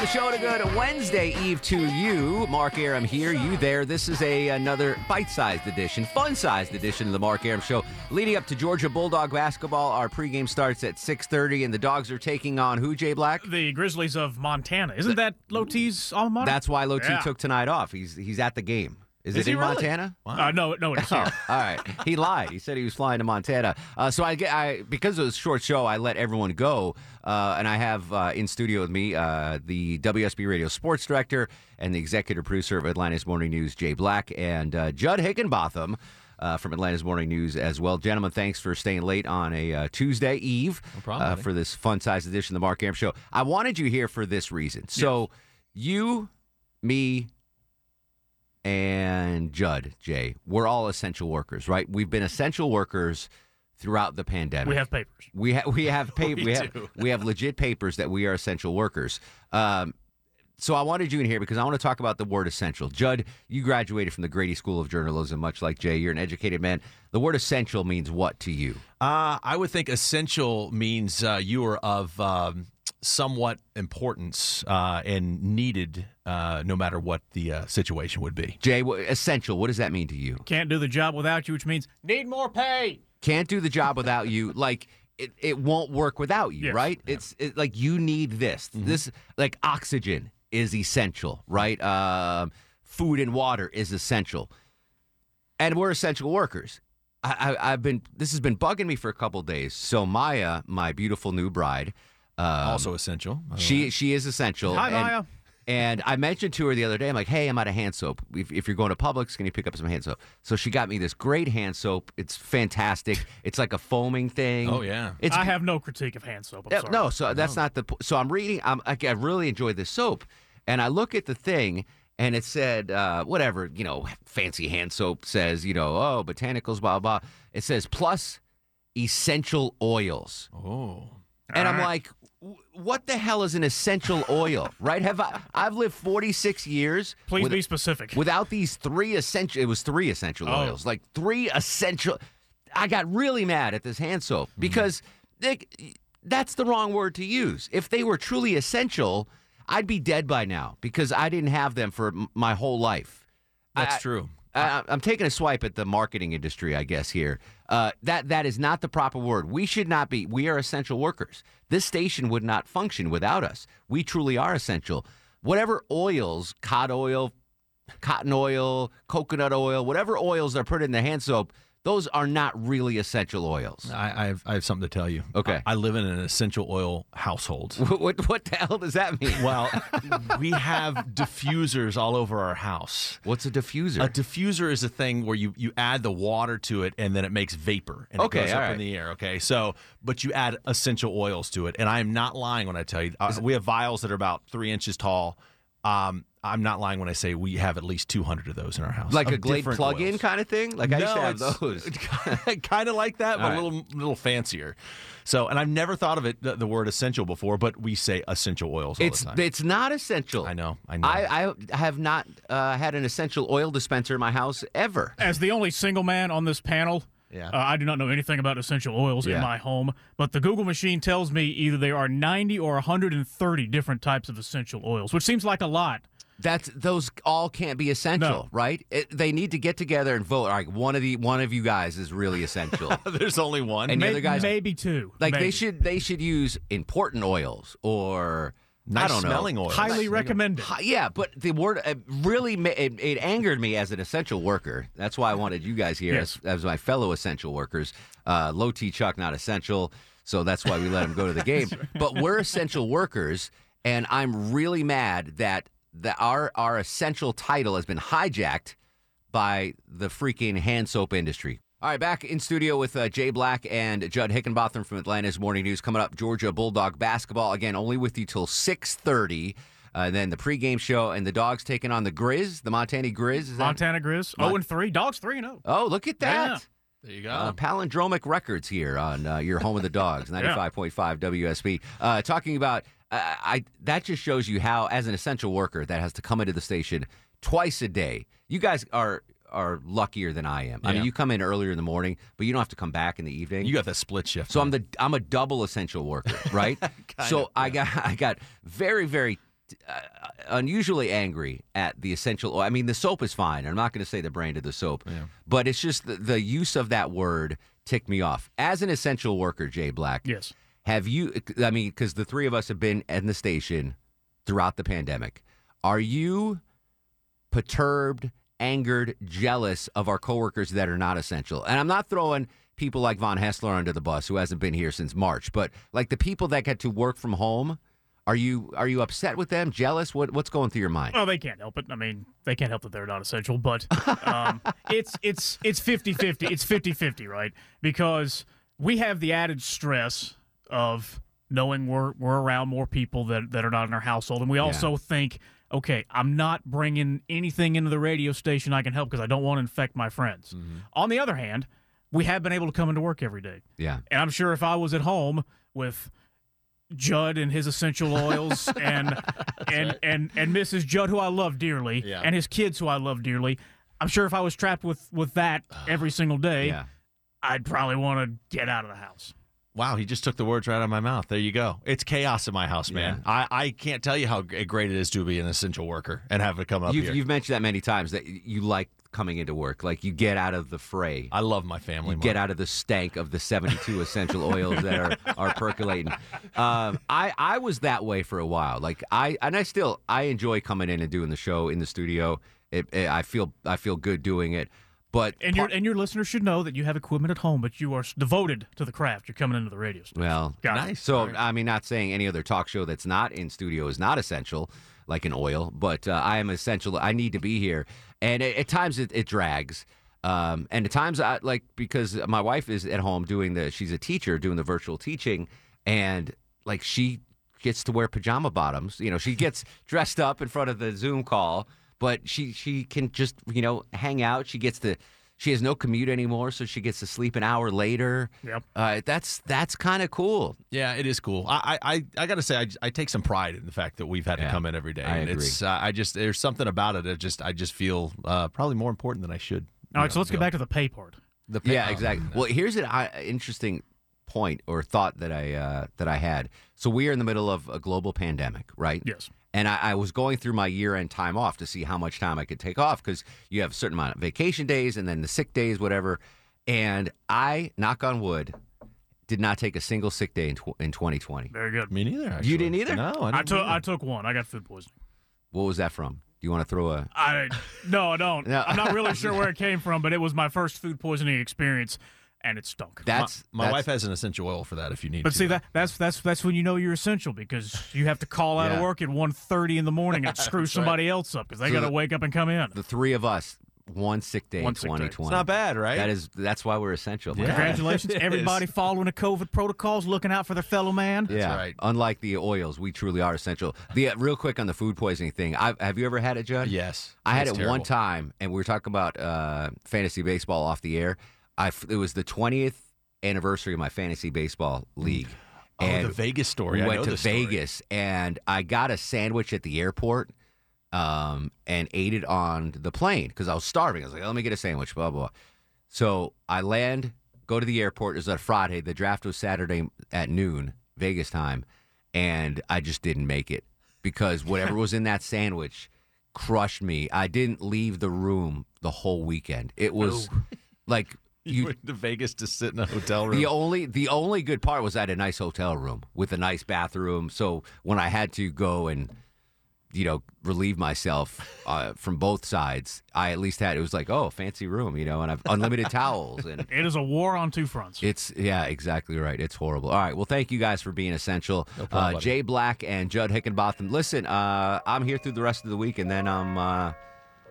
Welcome to the show. To good Wednesday Eve to you, Mark Arum here, you there. This is a another bite-sized edition, fun-sized edition of the Mark Arum Show. Leading up to Georgia Bulldog basketball, our pregame starts at 6:30, and the Dogs are taking on who? Jay Black. The Grizzlies of Montana. Isn't that Loti's alma mater? That's why Loti Yeah. took tonight off. He's he's at the game. Is, Is it he in really? Montana? Uh, no, no, it's Oh, all right. He lied. He said he was flying to Montana. Uh, so I get I because it was a short show. I let everyone go, uh, and I have uh, in studio with me uh, the WSB Radio Sports Director and the Executive Producer of Atlanta's Morning News, Jay Black, and uh, Judd Higginbotham. Uh, from Atlanta's Morning News as well. Gentlemen, thanks for staying late on a uh, Tuesday Eve problem, uh, for this fun sized edition of the Mark Arum Show. I wanted you here for this reason. So, you, me, and Judd, Jay, we're all essential workers, right? We've been essential workers throughout the pandemic. We have papers. we have we have pa- we, We have we have legit papers that we are essential workers. Um, so I wanted you in here because I want to talk about the word essential. Judd, you graduated from the Grady School of Journalism, much like Jay. You're an educated man. The word essential means what to you? Uh, I would think essential means uh, you are of um, somewhat importance uh, and needed, uh, no matter what the uh, situation would be. Jay, wh- essential. What does that mean to you? Can't do the job without you, which means need more pay. can't do the job without you like it, it won't work without you Yes. right it's it, like you need this this like oxygen is essential right um, food and water is essential and we're essential workers I, I, i've been this has been bugging me for a couple days so maya my beautiful new bride um, also essential. by the way. she she is essential. Hi, and, Maya. And I mentioned to her the other day, I'm like, hey, I'm out of hand soap. If, if you're going to Publix, can you pick up some hand soap? So she got me this great hand soap. It's fantastic. It's like a foaming thing. Oh, yeah. It's I have no critique of hand soap. I'm yeah, sorry. no, so that's not the. So I'm reading. I'm, I, I really enjoyed this soap, and I look at the thing, and it said uh, whatever you know, fancy hand soap says you know, oh, botanicals, blah blah. It says plus essential oils. Oh. And I'm like, "W- what the hell is an essential oil, right? Have I? I've lived 46 years. Please with- be specific. Without these three essential, it was three essential Oh. oils, like three essential. I got really mad at this hand soap Mm-hmm. because they, that's the wrong word to use. If they were truly essential, I'd be dead by now because I didn't have them for m- my whole life. That's I- true. I, I'm taking a swipe at the marketing industry, I guess. Here, uh, that that is not the proper word. We should not be. We are essential workers. This station would not function without us. We truly are essential. Whatever oils, cod oil, cotton oil, coconut oil, whatever oils are put in the hand soap, those are not really essential oils. I, I, have, I have something to tell you. Okay. I, I live in an essential oil household. What, what what the hell does that mean? well, we have diffusers all over our house. What's a diffuser? A diffuser is a thing where you, you add the water to it and then it makes vapor and Okay, it goes up right. in the air. Okay, so but you add essential oils to it, and I am not lying when I tell you uh, we have vials that are about three inches tall. Um, I'm not lying when I say we have at least 200 of those in our house, like a Glade plug-in oils. kind of thing? Like I used to have those. kind of like that, but All right. a little little fancier. So, and I've never thought of it the, the word essential before, but we say essential oils all It's the time. it's not essential. I know, I know. I, I have not uh, had an essential oil dispenser in my house ever. As the only single man on this panel, Yeah. uh, I do not know anything about essential oils Yeah. in my home, but the Google machine tells me either there are 90 or 130 different types of essential oils, which seems like a lot. That's those all can't be essential, No. right? It, they need to get together and vote. All right, one of the one of you guys is really essential. There's only one. And the other guys- maybe two. like they should they should use important oils or Nice I don't know. smelling oil. Highly recommended. Hi- Yeah, but the word uh, really ma- it, it angered me as an essential worker. That's why I wanted you guys here Yes. as, as my fellow essential workers. Uh, low T Chuck not essential, so that's why we let him go to the game. But we're essential workers, and I'm really mad that that our our essential title has been hijacked by the freaking hand soap industry. All right, back in studio with uh, Jay Black and Judd Higginbotham from Atlanta's Morning News. Coming up, Georgia Bulldog basketball again, only with you till six thirty. Uh, and then the pregame show and the dogs taking on the Grizz, the Montana Grizz. Is that- Montana Grizz. Mon- Oh and three. Dogs three and oh. Oh, look at that. Yeah. There you go. Uh, palindromic records here on uh, your home of the dogs, 95.5 WSB. Uh, talking about, uh, I that just shows you how, as an essential worker that has to come into the station twice a day, you guys are are luckier than I am. I mean, you come in earlier in the morning, but you don't have to come back in the evening. you got the split shift. so I'm the I'm a double essential worker, right? so of, I got I got very very Uh, uh, unusually angry at the essential oil. I mean, the soap is fine. I'm not going to say the brand of the soap, but it's just the, the use of that word ticked me off. As an essential worker, Jay Black, Yes. have you? I mean, because the three of us have been in the station throughout the pandemic. Are you perturbed, angered, jealous of our coworkers that are not essential? And I'm not throwing people like Von Hessler under the bus, who hasn't been here since March, but like the people that get to work from home. Are you are you upset with them? Jealous? What what's going through your mind? Well, they can't help it. I mean, they can't help that they're not essential, but um, it's it's it's 50-50. It's 50-50, right? Because we have the added stress of knowing we're we're around more people that that are not in our household, and we also think, okay, I'm not bringing anything into the radio station I can help because I don't want to infect my friends. On the other hand, we have been able to come into work every day. Yeah. And I'm sure if I was at home with Judd and his essential oils and and, and and Mrs. Judd, who I love dearly, Yeah. and his kids, who I love dearly, I'm sure if I was trapped with with that every single day, Yeah. I'd probably want to get out of the house. Wow, he just took the words right out of my mouth. There you go. It's chaos in my house, man. I, I can't tell you how great it is to be an essential worker and have it come up You've, here. you've mentioned that many times that you like coming into work. Like you get out of the fray. I love my family. You Mark. get out of the stank of the 72 essential oils that are, are percolating. Um, I, I was that way for a while. Like I and I still I enjoy coming in and doing the show in the studio. It, it- I feel I feel good doing it. But And your and your listeners should know that you have equipment at home, but you are devoted to the craft. You're coming into the radio station. well, Got it. Nice. So I mean, not saying any other talk show that's not in studio is not essential, like an oil, but uh, I am essential. I need to be here, and at, at times it, it drags. Um, and at times, I like because my wife is at home doing the. She's a teacher doing the virtual teaching, and like she gets to wear pajama bottoms. You know, she gets dressed up in front of the Zoom call, but she she can just you know hang out. She gets to. She has no commute anymore, so she gets to sleep an hour later. Yep. Uh, that's that's kind of cool. Yeah, it is cool. I I, I, I got to say, I, I take some pride in the fact that we've had Yeah, to come in every day. I and agree. It's uh, I just there's something about it. that just I just feel uh, probably more important than I should. All right, so let's get back to the pay part. The pay- Yeah, oh, exactly. Well, here's an uh, interesting point or thought that I uh, that I had. So we are in the middle of a global pandemic, right? Yes. And I, I was going through my year-end time off to see how much time I could take off because you have a certain amount of vacation days and then the sick days, whatever. And I, knock on wood, did not take a single sick day in, tw- in 2020. Very good. Me neither. Actually. You didn't either? No, I, I didn't took either. I took one. I got food poisoning. What was that from? Do you want to throw a? I no, I don't. No. I'm not really sure where it came from, but it was my first food poisoning experience, and it stunk. That's my that's- wife has an essential oil for that. If you need. It. But to. see that that's that's that's when you know you're essential because you have to call out Yeah. of work at 1.30 in the morning and screw somebody else up because they So got to the- wake up and come in. the three of us, one sick day One in 2020. it's not bad, right? That is that's why we're essential. Yeah. Congratulations, everybody is. following the COVID protocols, looking out for their fellow man. Yeah, right. Unlike the oils, we truly are essential. The uh, real quick on the food poisoning thing. I, have have you ever had it, Judd? Yes, I had It's it one time, and we were talking about uh, fantasy baseball off the air. I it was the twentieth anniversary of my fantasy baseball league, Oh, and the Vegas story. we I went to this story. Vegas, and I got a sandwich at the airport, um, and ate it on the plane because I was starving. I was like, "Let me get a sandwich." Blah blah. So I land, go to the airport. It was a Friday. The draft was Saturday at noon, Vegas time, and I just didn't make it because whatever was in that sandwich crushed me. I didn't leave the room the whole weekend. It was like You You- went to Vegas to sit in a hotel room. The only the only good part was I had a nice hotel room with a nice bathroom. So when I had to go and you know relieve myself uh, from both sides, I at least had it was like oh fancy room, you know, and I've unlimited towels and It is a war on two fronts. it's yeah exactly right. It's horrible. All right, well thank you guys for being essential. problem, uh. Jay Black and Judd Higginbotham. Listen, uh, I'm here through the rest of the week, and then I'm uh,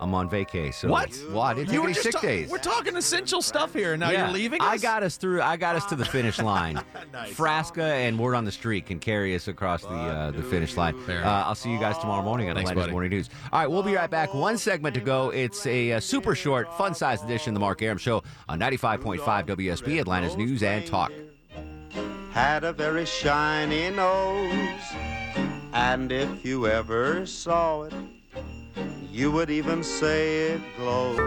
I'm on vacay. So What? Well, I didn't You were any just sick talk- days. We're talking essential stuff here, now Yeah. you're leaving. I got us through. I got us to the finish line. Nice. Frasca and Word on the Street can carry us across the uh, the finish line. Uh. I'll see you guys tomorrow morning on Thanks, Atlanta's buddy. Morning News. All right, we'll be right back. One segment to go. It's a, uh super short, fun-sized edition of the Mark Arum Show on 95.5 WSB, Atlanta's News and Talk. had a very shiny nose. And if you ever saw it, you would even say it glowed.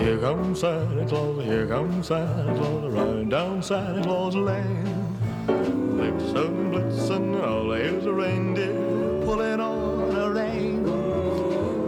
Here comes Santa Claus, here comes Santa Claus, riding down Santa Claus Lane. Blitzen, blitzen, all here's a reindeer pulling on a rein.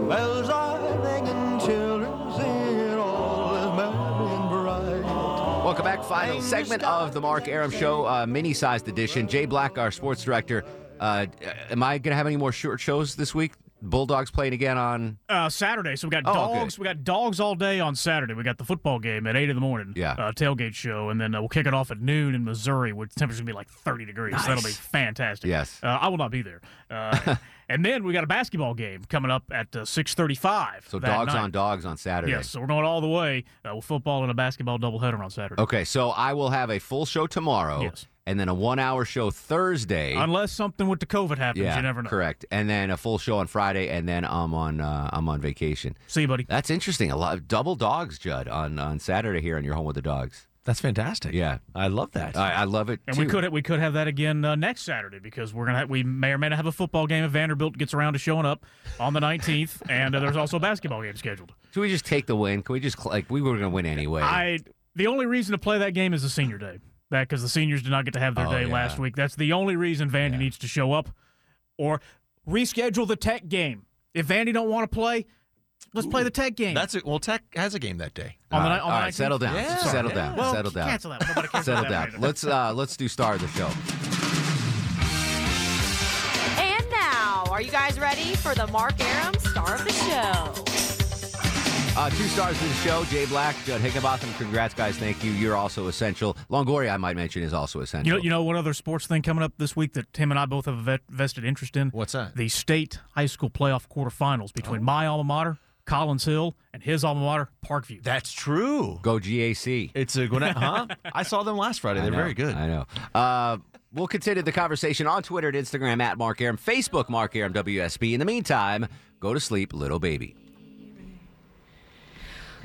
Bells are ringing, children singing, all is merry and bright. Welcome back. Final segment of the Mark Arum Show, uh, mini-sized edition. Jay Black, our sports director. Uh, am I going to have any more short shows this week? Bulldogs playing again on. Uh, Saturday, so we got Oh, dogs. good. We got dogs all day on Saturday. We got the football game at eight in the morning. Yeah. uh, tailgate show, and then uh, we'll kick it off at noon in Missouri, where temperature's gonna be like thirty degrees. So that'll be fantastic. Yes. uh, I will not be there. Uh, and then we got a basketball game coming up at uh, six thirty-five. So dogs on dogs on Saturday. Yes, so we're going all the way uh, with football and a basketball doubleheader on Saturday. Okay, so I will have a full show tomorrow, Yes. And then a one-hour show Thursday. Unless something with the COVID happens, yeah, you never know. correct. And then a full show on Friday, and then I'm on uh, I'm on vacation. See you, buddy. That's interesting. A lot of double dogs, Judd, on on Saturday here on your home with the dogs. That's fantastic. Yeah, I love that. I, I love it. And too. we could we could have that again uh, next Saturday because we're gonna have, we may or may not have a football game if Vanderbilt gets around to showing up on the 19th, and uh, there's also a basketball game scheduled. Can we just take the win? Can we just like we were going to win anyway? I the only reason to play that game is the senior day. That because the seniors did not get to have their Oh, day yeah. last week. That's the only reason Vandy needs to show up, or reschedule the Tech game. If Vandy don't want to play, let's play the Tech game. That's it. Well, Tech has a game that day. on the, all ni- right, on all right, settle down, Yeah. settle Yeah. down, Well, settle down, cancel that. Nobody cares settle about that down. either. Let's uh, let's do star of the show. And now, are you guys ready for the Mark Arum Star of the Show? Uh, two stars of the show: Jay Black, Judd Higginbotham. Congrats, guys! Thank you. You're also essential. Longoria, I might mention, is also essential. You know, you know one other sports thing coming up this week that Tim and I both have a vet- vested interest in. What's that? The state high school playoff quarterfinals between my alma mater, Collins Hill, and his alma mater, Parkview. That's true. Go GAC. It's a Gwinnett, huh? I saw them last Friday. They're know, very good. I know. Uh, we'll continue the conversation on Twitter and Instagram at Mark Arum, Facebook Mark Arum WSB. In the meantime, go to sleep, little baby.